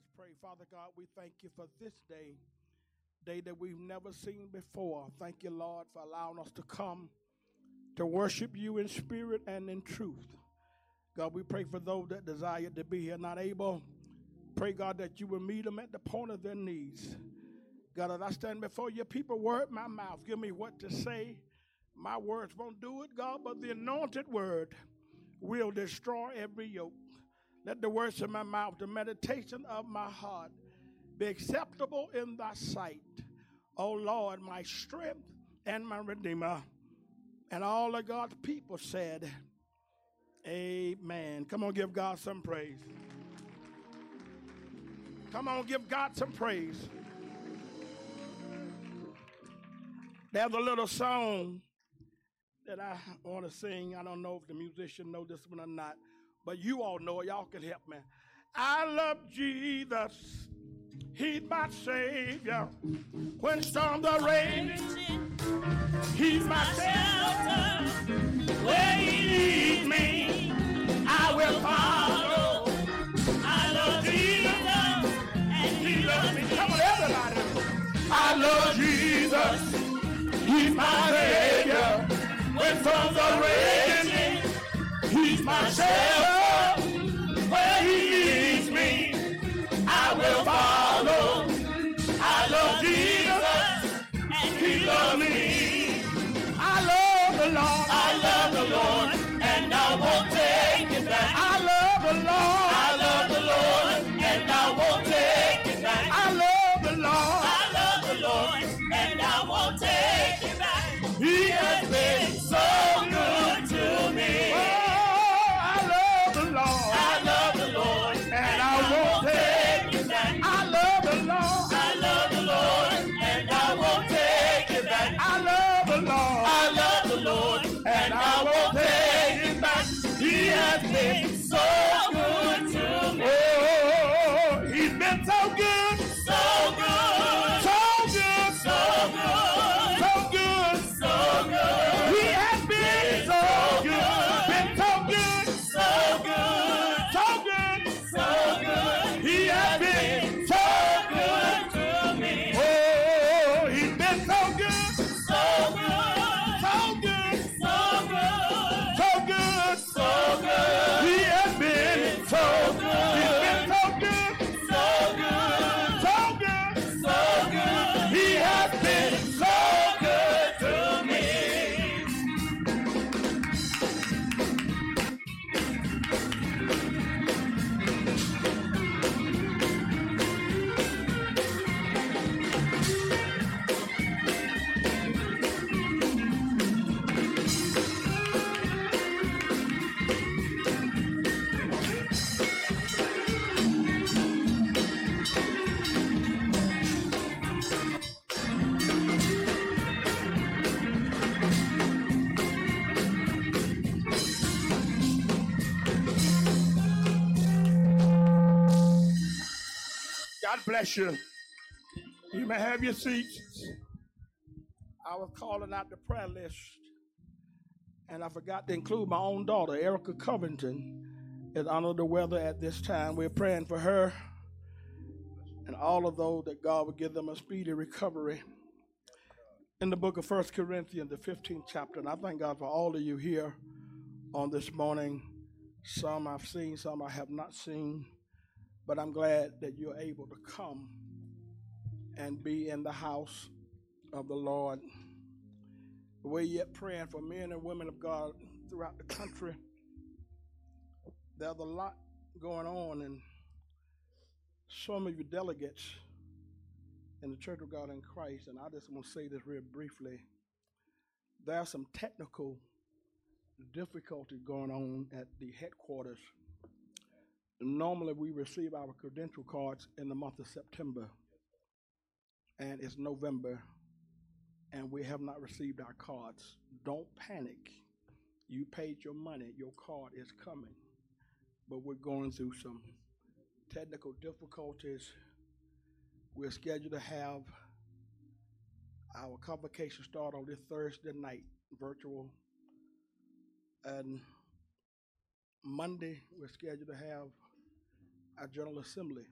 us pray. Father God, we thank you for this day, day that we've never seen before. Thank you, Lord, for allowing us to come to worship you in spirit and in truth. God, we pray for those that desire to be here, not able. Pray, God, that you will meet them at the point of their needs. God, as I stand before your people, word my mouth. Give me what to say. My words won't do it, God, but the anointed word will destroy every yoke. Let the words of my mouth, the meditation of my heart be acceptable in thy sight. O Lord, my strength and my redeemer. And all of God's people said, Amen. Come on, give God some praise. Come on, give God some praise. There's a little song that I want to sing. I don't know if the musician know this one or not, but you all know it. Y'all can help me. I love Jesus. He's my Savior. When storms are raging, He's my shelter. Where He leads me, I will follow. I love Jesus, and He loves me. Come on, everybody. I love Jesus. He's my Savior. When storms are raging, He's my shelter. Bless you. You may have your seats. I was calling out the prayer list, and I forgot to include my own daughter, Erica Covington, is under the weather at this time. We're praying for her and all of those that God will give them a speedy recovery. In the book of First Corinthians, the 15th chapter, and I thank God for all of you here on this morning. Some I've seen, some I have not seen. But I'm glad that you're able to come and be in the house of the Lord. We're yet praying for men and women of God throughout the country. There's a lot going on, and some of you delegates in the Church of God in Christ, and I just want to say this real briefly. There are some technical difficulties going on at the headquarters normally we receive our credential cards in the month of September, and it's November, and we have not received our cards. Don't panic. You paid your money, your card is coming, but we're going through some technical difficulties. We're scheduled to have our convocation start on this Thursday night, virtual, and Monday we're scheduled to have our General Assembly.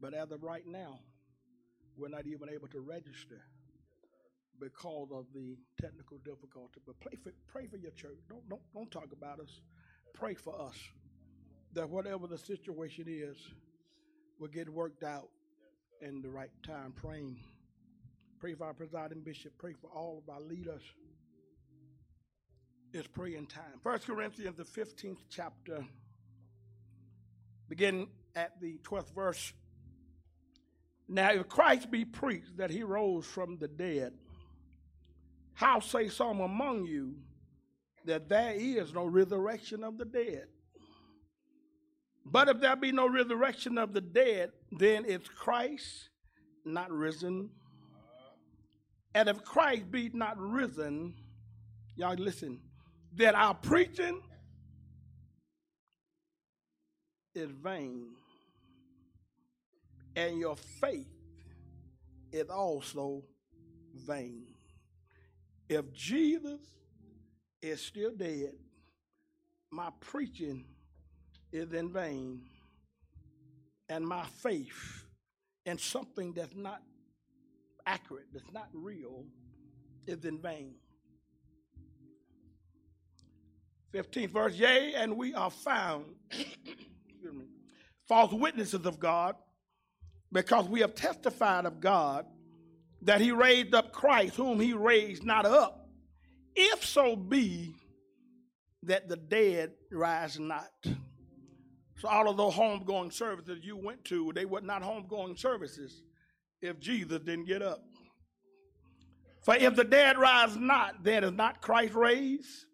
But as of right now, we're not even able to register because of the technical difficulty. But pray for, pray for your church. Don't, don't, don't talk about us. Pray for us that whatever the situation is will get worked out in the right time. Praying. Pray for our presiding bishop. Pray for all of our leaders. It's praying time. First Corinthians, the 15th chapter, begin at the 12th verse. Now, if Christ be preached that he rose from the dead, how say some among you that there is no resurrection of the dead? But if there be no resurrection of the dead, then is Christ not risen? And if Christ be not risen, y'all listen, then our preaching is vain, and your faith is also vain. If Jesus is still dead, my preaching is in vain, and my faith in something that's not accurate, that's not real, is in vain. 15th verse, yea, and we are found false witnesses of God because we have testified of God that he raised up Christ, whom he raised not up, if so be that the dead rise not. So all of those homegoing services you went to, they were not homegoing services if Jesus didn't get up. For if the dead rise not, then is not Christ raised?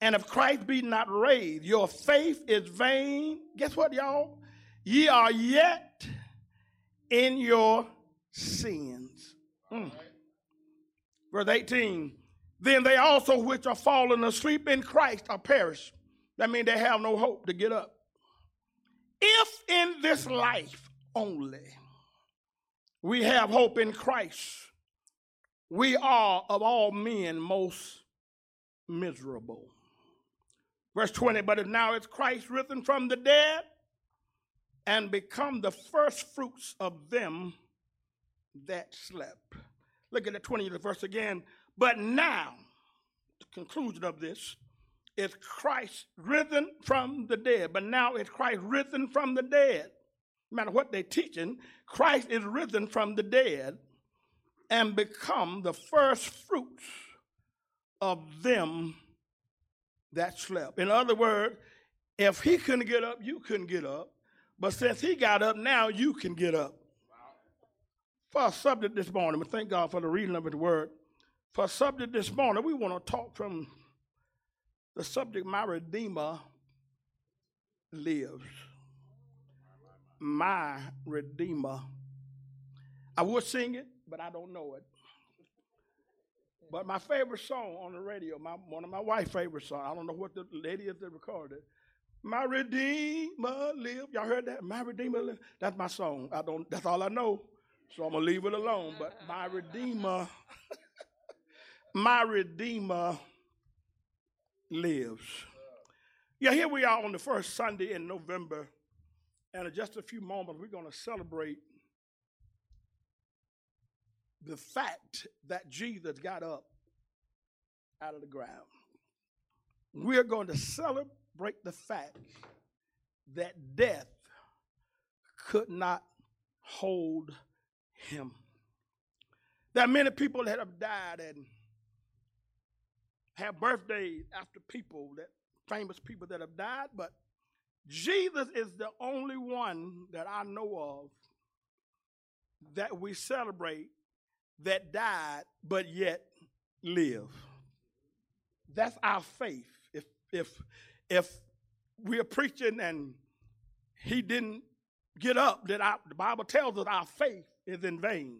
And if Christ be not raised, your faith is vain. Guess what, y'all? Ye are yet in your sins. Mm. Verse 18 Then they also which are fallen asleep in Christ are perished. That means they have no hope to get up. If in this life only we have hope in Christ, we are of all men most miserable. Verse 20, but now is Christ risen from the dead and become the first fruits of them that slept. Look at the 20th verse again. But now, the conclusion of this is Christ risen from the dead. But now is Christ risen from the dead. No matter what they're teaching, Christ is risen from the dead and become the first fruits of them that slept. In other words, if he couldn't get up, you couldn't get up. But since he got up, now you can get up. For our subject this morning, we thank God for the reading of His Word. For our subject this morning, we want to talk from the subject, My Redeemer lives. My Redeemer. I would sing it, but I don't know it. But my favorite song on the radio, my, one of my wife's favorite songs, I don't know what the lady is that recorded it. My Redeemer live. Y'all heard that? My Redeemer live. That's my song. I don't. That's all I know. So I'm to leave it alone. But my Redeemer, my Redeemer lives. Yeah, here we are on the first Sunday in November. And in just a few moments, we're going to celebrate the fact that Jesus got up out of the ground. We're going to celebrate the fact that death could not hold him. There are many people that have died and have birthdays after people that famous people that have died, but Jesus is the only one that I know of that we celebrate that died but yet live. That's our faith. If if if we're preaching and he didn't get up, then our, the Bible tells us our faith is in vain.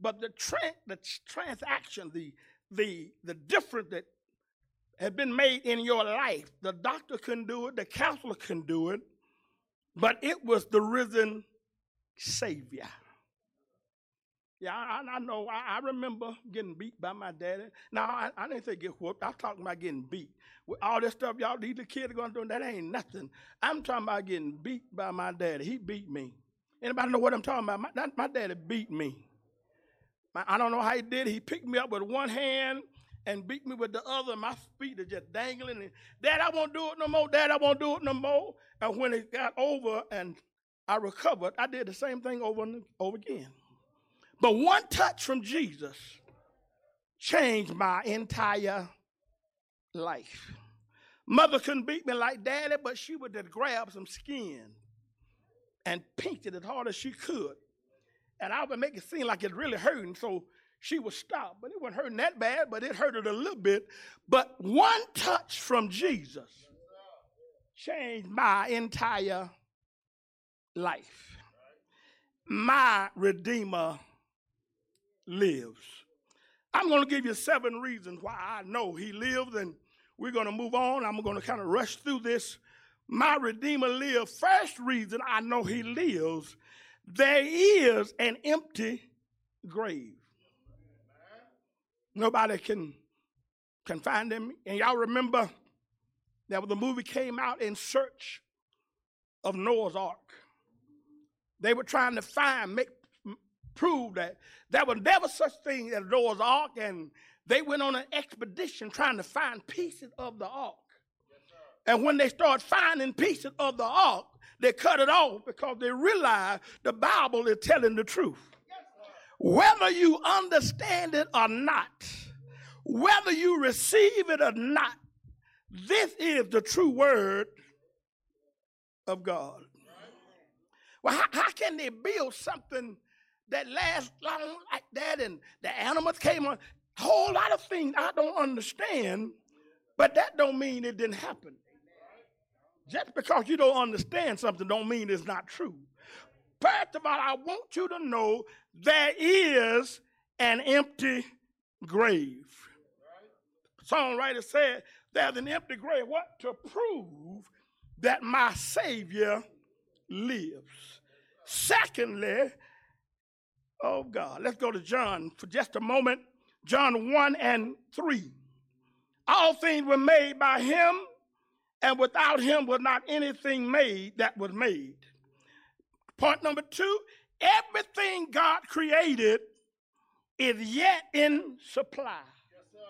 But the, tra- the transaction, the, the, the difference that has been made in your life, the doctor can do it, the counselor can do it, but it was the risen Savior. Yeah, I, I know. I, I, remember getting beat by my daddy. Now, I, I didn't say get whooped. I'm talking about getting beat. With all this stuff y'all, these kids are going through, that ain't nothing. I'm talking about getting beat by my daddy. He beat me. Anybody know what I'm talking about? My, my daddy beat me. My, I don't know how he did. it. He picked me up with one hand and beat me with the other. My feet are just dangling. And, Dad, I won't do it no more. Dad, I won't do it no more. And when it got over and I recovered, I did the same thing over and over again. But one touch from Jesus changed my entire life. Mother couldn't beat me like daddy, but she would just grab some skin and pinched it as hard as she could. And I would make it seem like it really hurting, so she would stop. But it wasn't hurting that bad, but it hurted a little bit. But one touch from Jesus changed my entire life. My Redeemer lives. I'm going to give you seven reasons why I know he lives, and we're going to move on. I'm going to kind of rush through this. My Redeemer lives. First reason I know he lives, there is an empty grave. Nobody can, can find him. And y'all remember that when the movie came out in search of Noah's Ark, they were trying to find, make prove that there was never such thing as Noah's Ark, and they went on an expedition trying to find pieces of the ark. and when they start finding pieces of the ark, they cut it off because they realize the Bible is telling the truth. Whether you understand it or not, whether you receive it or not, this is the true word of God. Well, how, how can they build something that last long like that and the animals came on? A whole lot of things I don't understand, but that don't mean it didn't happen. Just because you don't understand something don't mean it's not true. First of all, I want you to know there is an empty grave. Songwriter said, There's an empty grave. What? To prove that my Savior lives. Secondly, oh God, let's go to John for just a moment. John 1 and 3. All things were made by him, and without him was not anything made that was made. Point number two everything God created is yet in supply. Yes,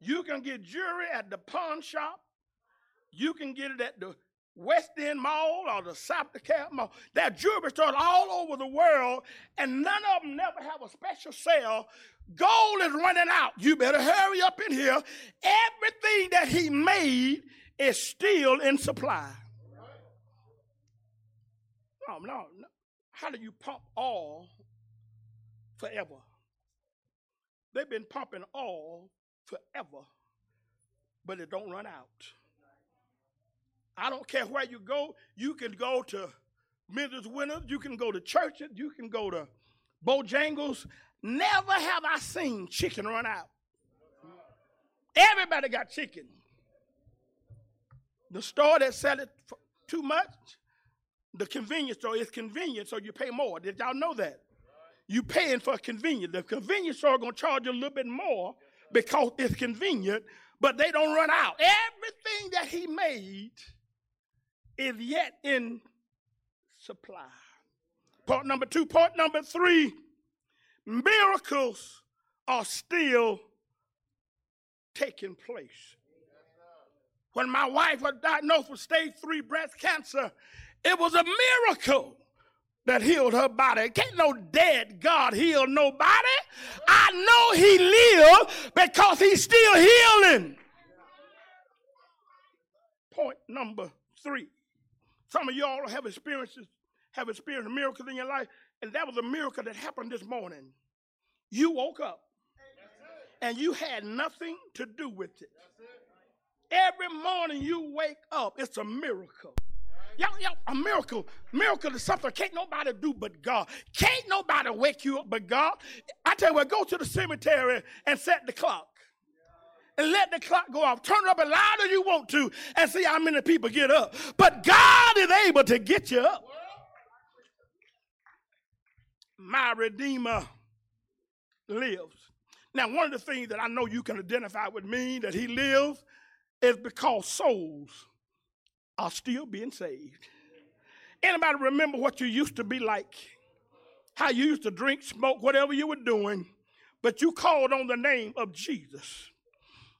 you can get jewelry at the pawn shop, you can get it at the West End Mall or the South Mall. There are jewelry stores all over the world, and none of them never have a special sale. Gold is running out. You better hurry up in here. Everything that he made is still in supply. No, no, no. How do you pump oil forever? They've been pumping oil forever, but it don't run out. I don't care where you go. You can go to Mrs. Winner's, you can go to churches, you can go to Bojangles. Never have I seen chicken run out. Everybody got chicken. The store that sell it too much, the convenience store is convenient, so you pay more. Did y'all know that? You paying for convenience. The convenience store gonna charge you a little bit more because it's convenient, but they don't run out. Everything that he made is yet in supply. Part number two. Part number three miracles are still taking place. When my wife was diagnosed with stage three breast cancer, it was a miracle that healed her body. Can't no dead God heal nobody. I know he lived because he's still healing. Point number three. Some of y'all have experiences, have experienced miracles in your life, and that was a miracle that happened this morning. You woke up and you had nothing to do with it. Every morning you wake up, it's a miracle. Y'all, y'all, a miracle. Miracle is something can't nobody do but God. Can't nobody wake you up but God. I tell you what, go to the cemetery and set the clock and let the clock go off. Turn it up as loud as you want to and see how many people get up. But God is able to get you up. My Redeemer lives. Now, one of the things that I know you can identify with me that he lives is because souls are still being saved. Anybody remember what you used to be like? How you used to drink, smoke, whatever you were doing, but you called on the name of Jesus.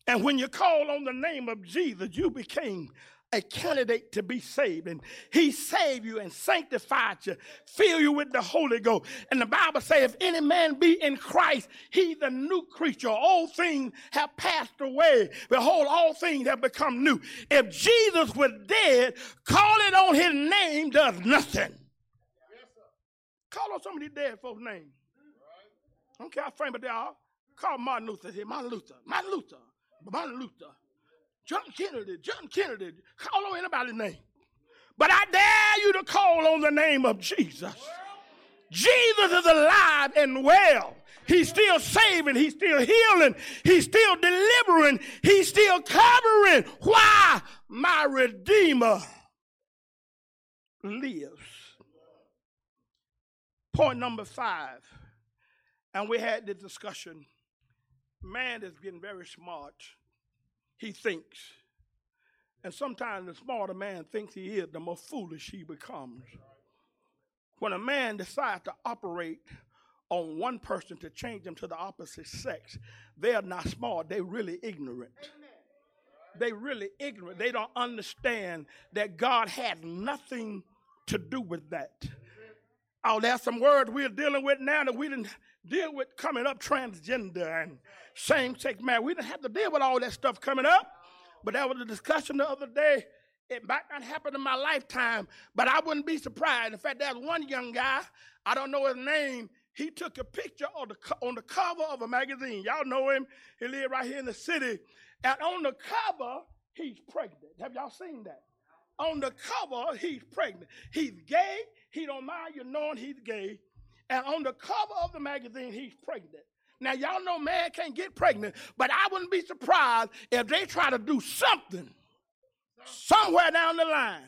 And when you call on the name of Jesus, you became a candidate to be saved. And he saved you and sanctified you, fill you with the Holy Ghost. And the Bible says, if any man be in Christ, he's a new creature. All things have passed away. Behold, all things have become new. If Jesus was dead, calling on his name does nothing. Call on some of these dead folks' names. I don't care how famous they are. Call Martin Luther. Say, Martin Luther, Martin Luther, Martin Luther. John Kennedy, John Kennedy, call on anybody's name. But I dare you to call on the name of Jesus. Jesus is alive and well. He's still saving. He's still healing. He's still delivering. He's still covering. Why? My Redeemer lives. Point number five. And we had the discussion. Man is getting very smart he thinks. And sometimes the smarter man thinks he is, the more foolish he becomes. When a man decides to operate on one person to change them to the opposite sex, they are not smart, they're really ignorant. They really ignorant. They don't understand that God had nothing to do with that. Oh, there's some words we're dealing with now that we didn't deal with coming up transgender and same sex marriage. We didn't have to deal with all that stuff coming up, but that was a discussion the other day. It might not happen in my lifetime, but I wouldn't be surprised. In fact, there's one young guy, I don't know his name. He took a picture on the, on the cover of a magazine. Y'all know him. He live right here in the city. And on the cover, he's pregnant. Have y'all seen that? On the cover, he's pregnant. He's gay. He don't mind you knowing he's gay. And on the cover of the magazine, he's pregnant. Now, y'all know man can't get pregnant, but I wouldn't be surprised if they try to do something somewhere down the line.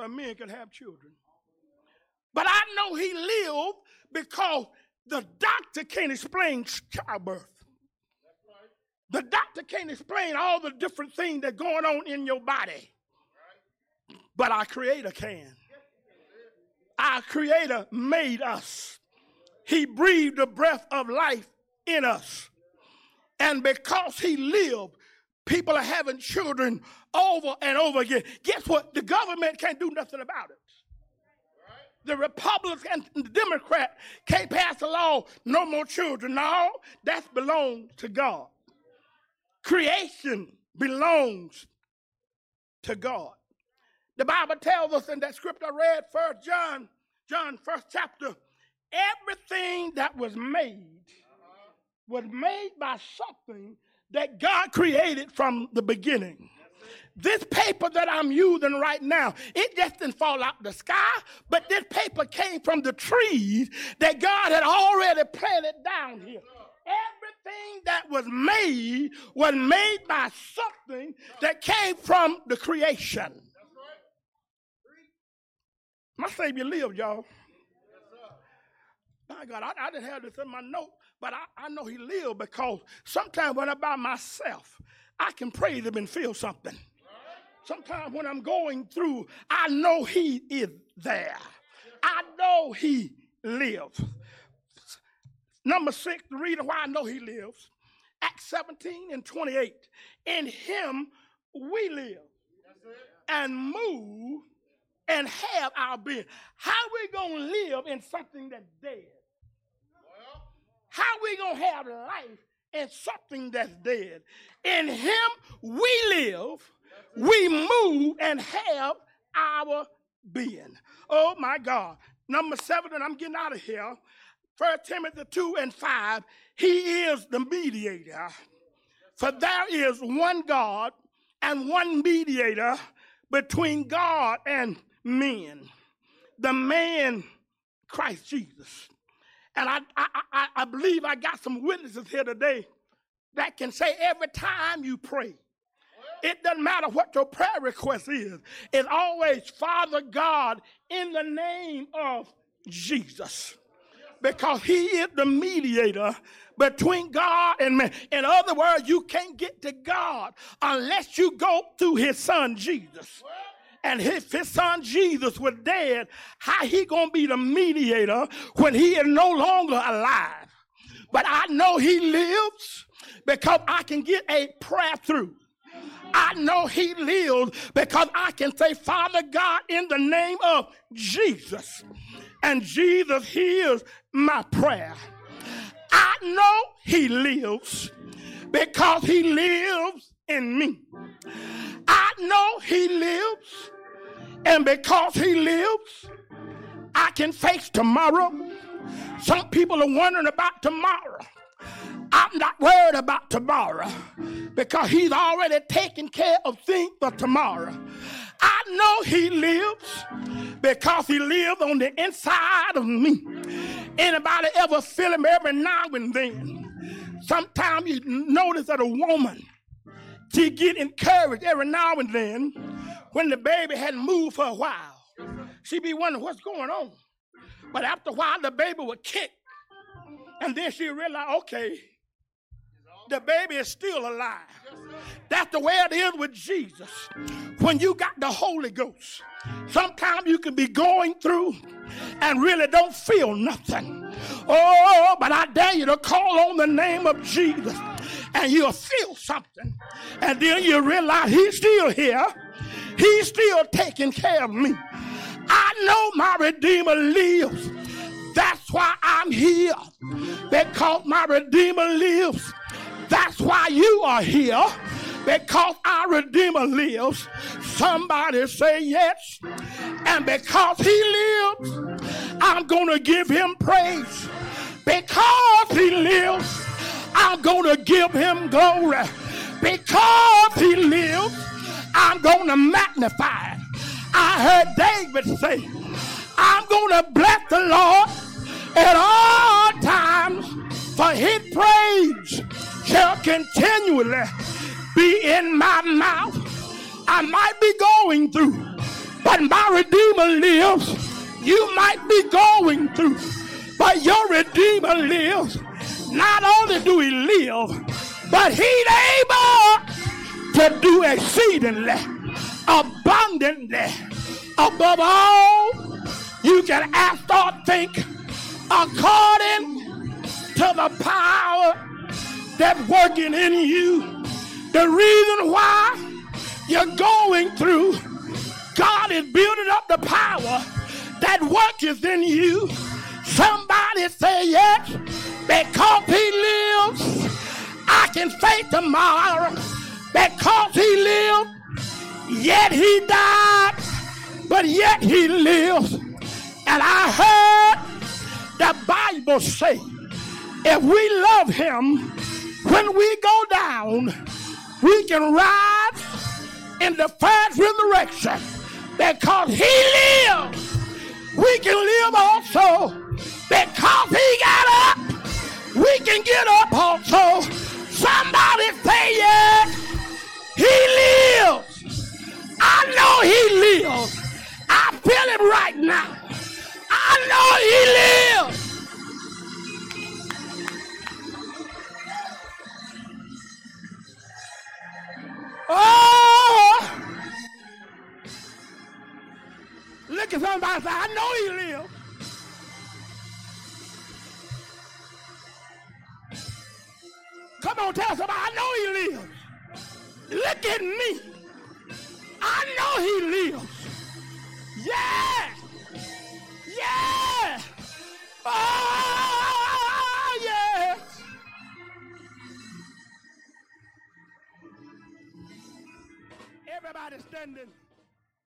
A man can have children. But I know he lived because the doctor can't explain childbirth. The doctor can't explain all the different things that going on in your body. But our creator can. Our creator made us. He breathed the breath of life in us. And because he lived, people are having children over and over again. Guess what? The government can't do nothing about it. The Republican and the Democrat can't pass a law, no more children. No, that belongs to God. Creation belongs to God. The Bible tells us in that script I read, First John, John, first chapter, everything that was made was made by something that God created from the beginning. This paper that I'm using right now, it just didn't fall out the sky, but this paper came from the trees that God had already planted down here. Everything that was made was made by something that came from the creation. My Savior lived, y'all. My God, I, I, didn't have this in my note, but I, I know He lived because sometimes when I'm by myself, I can praise Him and feel something. Sometimes when I'm going through, I know He is there. I know He lives. Number six, the reason why I know He lives, Acts 17 and 28. In Him we live and move and have our being. How we gonna live in something that's dead? How we gonna have life in something that's dead? In Him we live, we move, and have our being. Oh my God. Number seven, and I'm getting out of here. First Timothy 2 and 5, he is the mediator. For there is one God and one mediator between God and men. The man, Christ Jesus. And I, I, I, I believe I got some witnesses here today that can say every time you pray, it doesn't matter what your prayer request is. It's always Father God in the name of Jesus. Because he is the mediator between God and man. In other words, you can't get to God unless you go through his son Jesus. And if his son Jesus was dead, how he gonna be the mediator when he is no longer alive? But I know he lives because I can get a prayer through. I know he lives because I can say, Father God, in the name of Jesus. And Jesus hears my prayer. I know he lives because he lives in me. I know he lives, and because he lives, I can face tomorrow. Some people are wondering about tomorrow. I'm not worried about tomorrow because he's already taken care of things for tomorrow. I know he lives because he lives on the inside of me. Anybody ever feel him every now and then? Sometimes you notice that a woman, she get encouraged every now and then when the baby hadn't moved for a while. she'd be wondering what's going on. But after a while, the baby would kick. And then she realized, okay, the baby is still alive. That's the way it is with Jesus. When you got the Holy Ghost, sometimes you can be going through and really don't feel nothing. Oh, but I dare you to call on the name of Jesus and you'll feel something. And then you realize he's still here. He's still taking care of me. I know my Redeemer lives. That's why I'm here. Because my Redeemer lives. That's why you are here. Because our Redeemer lives. Somebody say yes. And because he lives, I'm going to give him praise. Because he lives, I'm going to give him glory. Because he lives, I'm going to magnify. I heard David say, I'm going to bless the Lord at all times, for his praise shall continually be in my mouth. I might be going through, but my Redeemer lives. You might be going through, but your Redeemer lives. Not only do he live, but he's able to do exceedingly, abundantly, above all you can ask or think, according to the power that's working in you. The reason why you're going through, God is building up the power that worketh in you. Somebody say yes, because he lives. I can face tomorrow because he lived, yet he died, but yet he lives. And I heard the Bible say, if we love him, when we go down, we can rise in the first resurrection because he lives. We can live also because he got up. We can get up also. Somebody say yes. He lives. I know he lives.